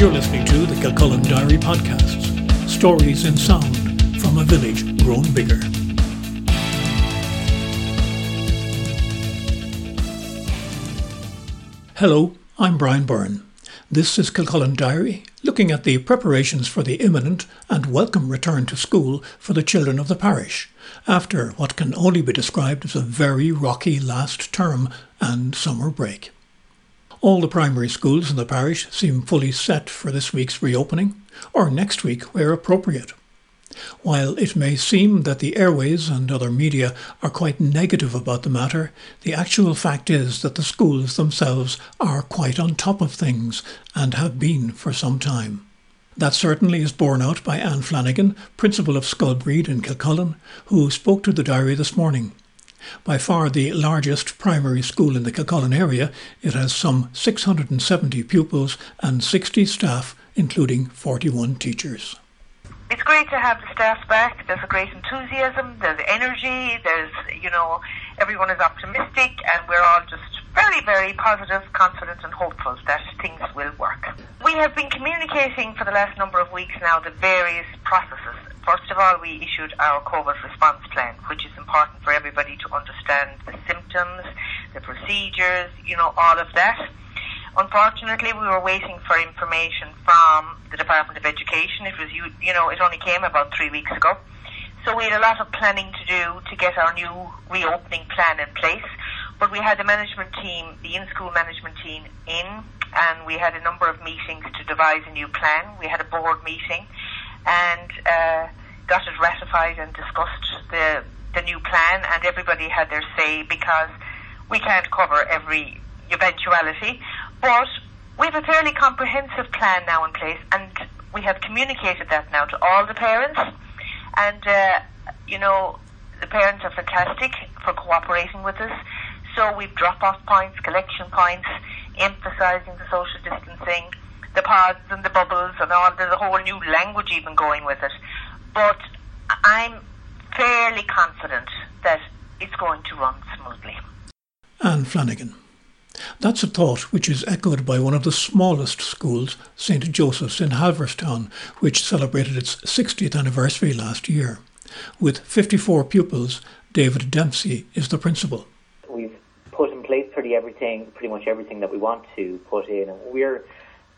You're listening to the Kilcullen Diary Podcasts Stories in Sound from a Village Grown Bigger. Hello, I'm Brian Byrne. This is Kilcullen Diary, looking at the preparations for the imminent and welcome return to school for the children of the parish, after what can only be described as a very rocky last term and summer break. All the primary schools in the parish seem fully set for this week's reopening, or next week where appropriate. While it may seem that the airways and other media are quite negative about the matter, the actual fact is that the schools themselves are quite on top of things and have been for some time. That certainly is borne out by Anne Flanagan, Principal of Scoil Bhríde in Kilcullen, who spoke to the diary this morning. By far the largest primary school in the Kilcullen area, it has some 670 pupils and 60 staff, including 41 teachers. It's great to have the staff back. There's a great enthusiasm, there's energy, there's, you know, everyone is optimistic, and we're all just very, very positive, confident, and hopeful that things will work. We have been communicating for the last number of weeks now the various processes First of all, we issued our COVID response plan, which is important for everybody to understand the symptoms, the procedures, you know, all of that. Unfortunately, we were waiting for information from the Department of Education. It was, you, you know, it only came about three weeks ago. So we had a lot of planning to do to get our new reopening plan in place. But we had the management team, the in-school management team in, and we had a number of meetings to devise a new plan. We had a board meeting and uh, got it ratified and discussed the the new plan, and everybody had their say because we can't cover every eventuality, but we have a fairly comprehensive plan now in place, and we have communicated that now to all the parents, and uh, you know the parents are fantastic for cooperating with us. So we've drop-off points, collection points, emphasising the social distancing the pods and the bubbles and all. There's a whole new language even going with it. But I'm fairly confident that it's going to run smoothly. Anne Flanagan. That's a thought which is echoed by one of the smallest schools, St. Joseph's in Halverstown, which celebrated its 60th anniversary last year. With 54 pupils, David Dempsey is the principal. We've put in place pretty everything, pretty much everything that we want to put in, and we're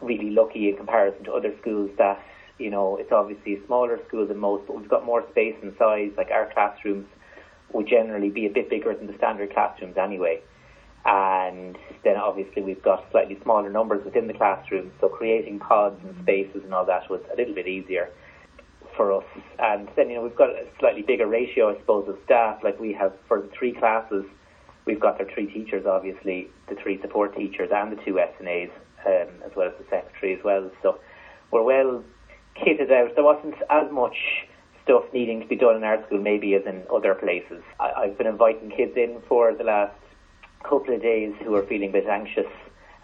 really lucky in comparison to other schools that you know it's obviously a smaller school than most, but we've got more space and size. Like our classrooms would generally be a bit bigger than the standard classrooms anyway. And then obviously we've got slightly smaller numbers within the classrooms, so creating pods and spaces and all that was a little bit easier for us. And then you know we've got a slightly bigger ratio, I suppose, of staff. Like we have for the three classes, we've got their three teachers, obviously, the three support teachers and the two SNAs um, as well as the secretary as well. So we're well kitted out. There wasn't as much stuff needing to be done in our school maybe as in other places. I, I've been inviting kids in for the last couple of days who are feeling a bit anxious.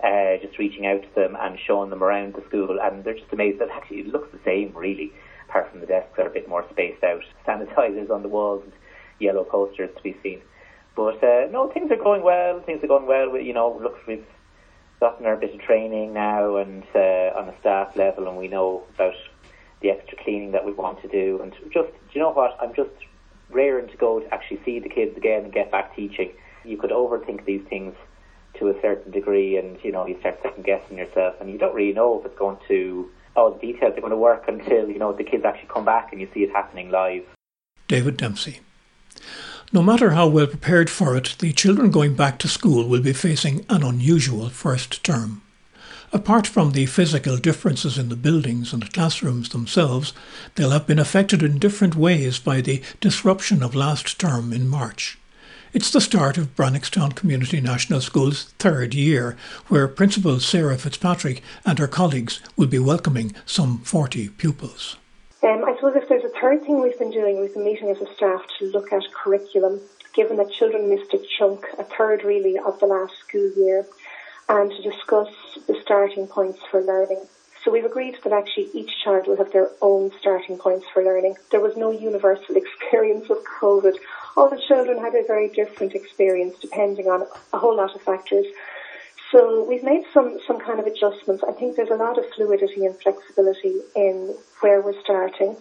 Uh, just reaching out to them and showing them around the school, and they're just amazed that actually it looks the same, really, apart from the desks are a bit more spaced out. Sanitizers on the walls, and yellow posters to be seen. But uh, no, things are going well. Things are going well. You know, look, we've gotten our bit of training now and uh, on a staff level, and we know about the extra cleaning that we want to do. And just, you know what? I'm just raring to go to actually see the kids again and get back teaching. You could overthink these things to a certain degree, and you know you start second guessing yourself, and you don't really know if it's going to all the details are going to work until you know the kids actually come back and you see it happening live. David Dempsey. No matter how well prepared for it, the children going back to school will be facing an unusual first term. Apart from the physical differences in the buildings and classrooms themselves, they'll have been affected in different ways by the disruption of last term in March. It's the start of Brannockstown Community National School's third year, where Principal Sarah Fitzpatrick and her colleagues will be welcoming some 40 pupils. Um, I suppose if there's a third thing we've been doing, we've been meeting as a staff to look at curriculum, given that children missed a chunk, a third really, of the last school year, and to discuss the starting points for learning. So we've agreed that actually each child will have their own starting points for learning. There was no universal experience of COVID. All the children had a very different experience depending on a whole lot of factors. So we've made some, some kind of adjustments. I think there's a lot of fluidity and flexibility in where we're starting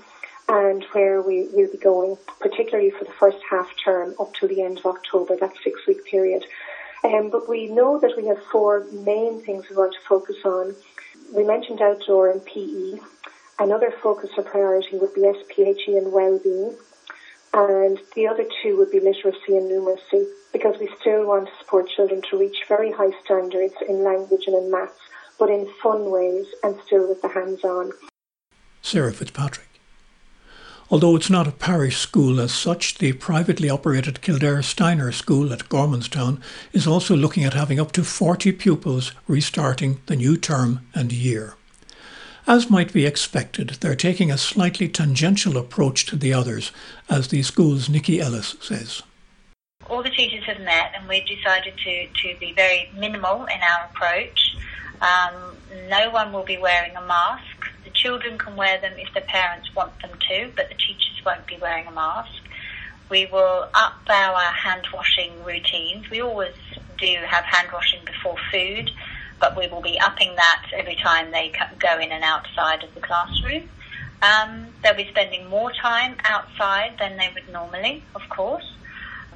and where we will be going, particularly for the first half term up to the end of October, that six week period. Um, but we know that we have four main things we want to focus on. We mentioned outdoor and PE. Another focus or priority would be SPHE and well-being. And the other two would be literacy and numeracy because we still want to support children to reach very high standards in language and in maths, but in fun ways and still with the hands-on. Sarah Fitzpatrick. Although it's not a parish school as such, the privately operated Kildare Steiner School at Gormanstown is also looking at having up to 40 pupils restarting the new term and year. As might be expected, they're taking a slightly tangential approach to the others, as the school's Nikki Ellis says. All the teachers have met and we've decided to, to be very minimal in our approach. Um, no one will be wearing a mask The children can wear them if their parents want them to, but the teachers won't be wearing a mask. We will up our hand washing routines. We always do have hand washing before food, but we will be upping that every time they go in and outside of the classroom. Um, they'll be spending more time outside than they would normally, of course.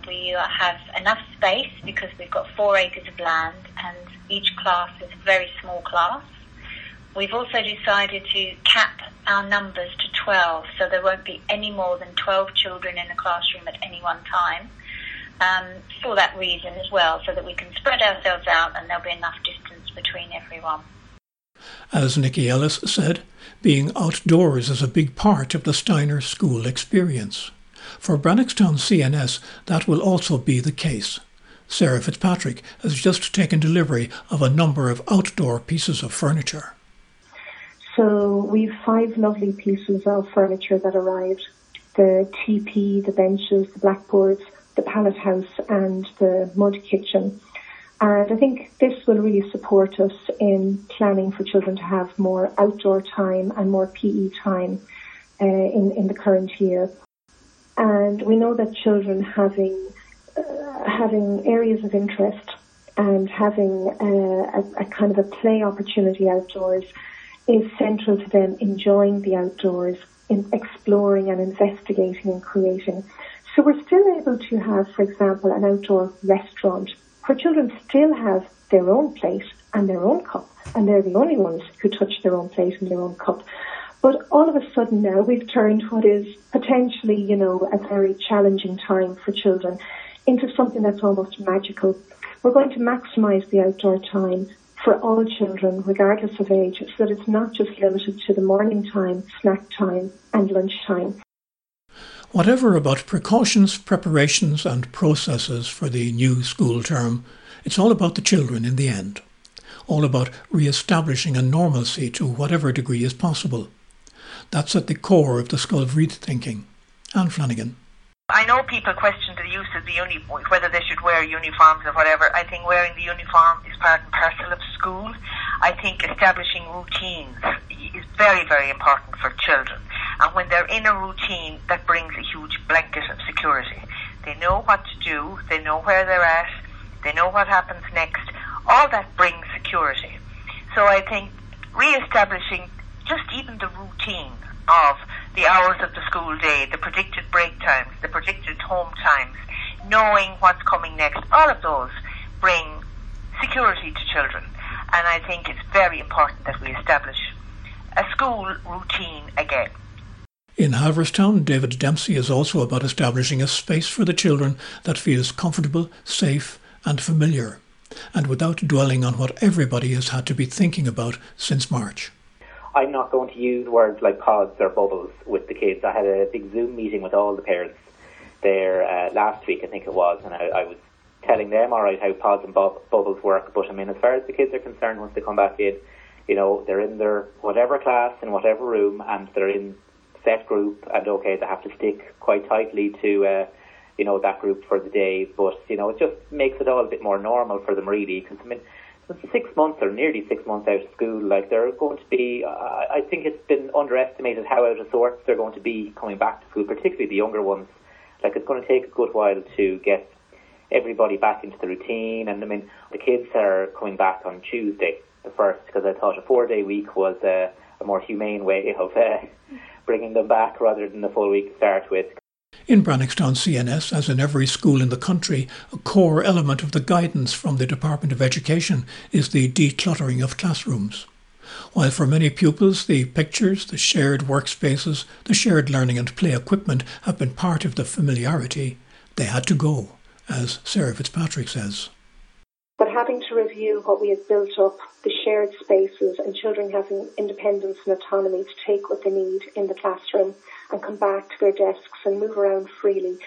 We have enough space because we've got four acres of land and each class is a very small class. We've also decided to cap our numbers to 12, so there won't be any more than 12 children in a classroom at any one time. Um, for that reason as well, so that we can spread ourselves out and there'll be enough distance between everyone. As Nikki Ellis said, being outdoors is a big part of the Steiner school experience. For Brannockstown CNS, that will also be the case. Sarah Fitzpatrick has just taken delivery of a number of outdoor pieces of furniture. So we've five lovely pieces of furniture that arrived. The TP, the benches, the blackboards, the pallet house and the mud kitchen. And I think this will really support us in planning for children to have more outdoor time and more PE time uh, in, in the current year. And we know that children having uh, having areas of interest and having uh, a, a, kind of a play opportunity outdoors is central to them enjoying the outdoors, in exploring and investigating and creating. So we're still able to have, for example, an outdoor restaurant where children still have their own plate and their own cup, and they're the only ones who touch their own plate and their own cup. But all of a sudden now we've turned what is potentially, you know, a very challenging time for children into something that's almost magical. We're going to maximise the outdoor time for all children, regardless of age, so that it's not just limited to the morning time, snack time, and lunch time. Whatever about precautions, preparations, and processes for the new school term, it's all about the children in the end. All about re establishing a normalcy to whatever degree is possible. That's at the core of the Bhríde thinking. Anne Flanagan. I know people question the use of the uniform, whether they should wear uniforms or whatever. I think wearing the uniform is part and parcel of school. I think establishing routines is very, very important for children. And when they're in a routine, that brings a huge blanket of security. They know what to do, they know where they're at, they know what happens next. All that brings security. So I think re-establishing just even the routine of the hours of the school day, the predicted break times, the predicted home times, knowing what's coming next, all of those bring security to children. And I think it's very important that we establish a school routine again. In Halverstown, David Dempsey is also about establishing a space for the children that feels comfortable, safe, and familiar, and without dwelling on what everybody has had to be thinking about since March. I'm not going to use words like pods or bubbles with the kids. I had a big Zoom meeting with all the parents there uh, last week, I think it was, and I, I was telling them, all right, how pods and bu- bubbles work. But I mean, as far as the kids are concerned, once they come back in, you know, they're in their whatever class in whatever room, and they're in set group, and okay, they have to stick quite tightly to. Uh, you know that group for the day, but you know it just makes it all a bit more normal for them, really. Because I mean, six months or nearly six months out of school, like they're going to be, uh, I think it's been underestimated how out of sorts they're going to be coming back to school, particularly the younger ones. Like it's going to take a good while to get everybody back into the routine. And I mean, the kids are coming back on Tuesday, the first, because I thought a four day week was uh, a more humane way of uh, bringing them back rather than the full week to start with. In Brannockstown CNS, as in every school in the country, a core element of the guidance from the Department of Education is the decluttering of classrooms. While for many pupils the pictures, the shared workspaces, the shared learning and play equipment have been part of the familiarity, they had to go, as Sarah Fitzpatrick says. Having to review what we had built up, the shared spaces, and children having independence and autonomy to take what they need in the classroom and come back to their desks and move around freely,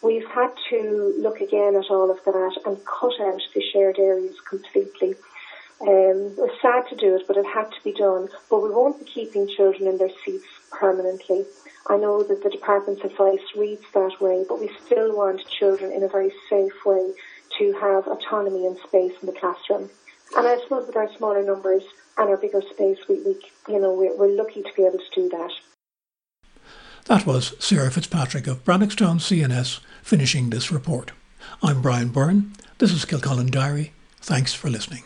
we've had to look again at all of that and cut out the shared areas completely. Um, was sad to do it, but it had to be done. But we won't be keeping children in their seats permanently. I know that the department's advice reads that way, but we still want children in a very safe way to have autonomy and space in the classroom. And I suppose with our smaller numbers and our bigger space, we, we you know, we're, we're lucky to be able to do that. That was Sarah Fitzpatrick of Brannockstown CNS finishing this report. I'm Brian Byrne. This is Kilcullen Diary. Thanks for listening.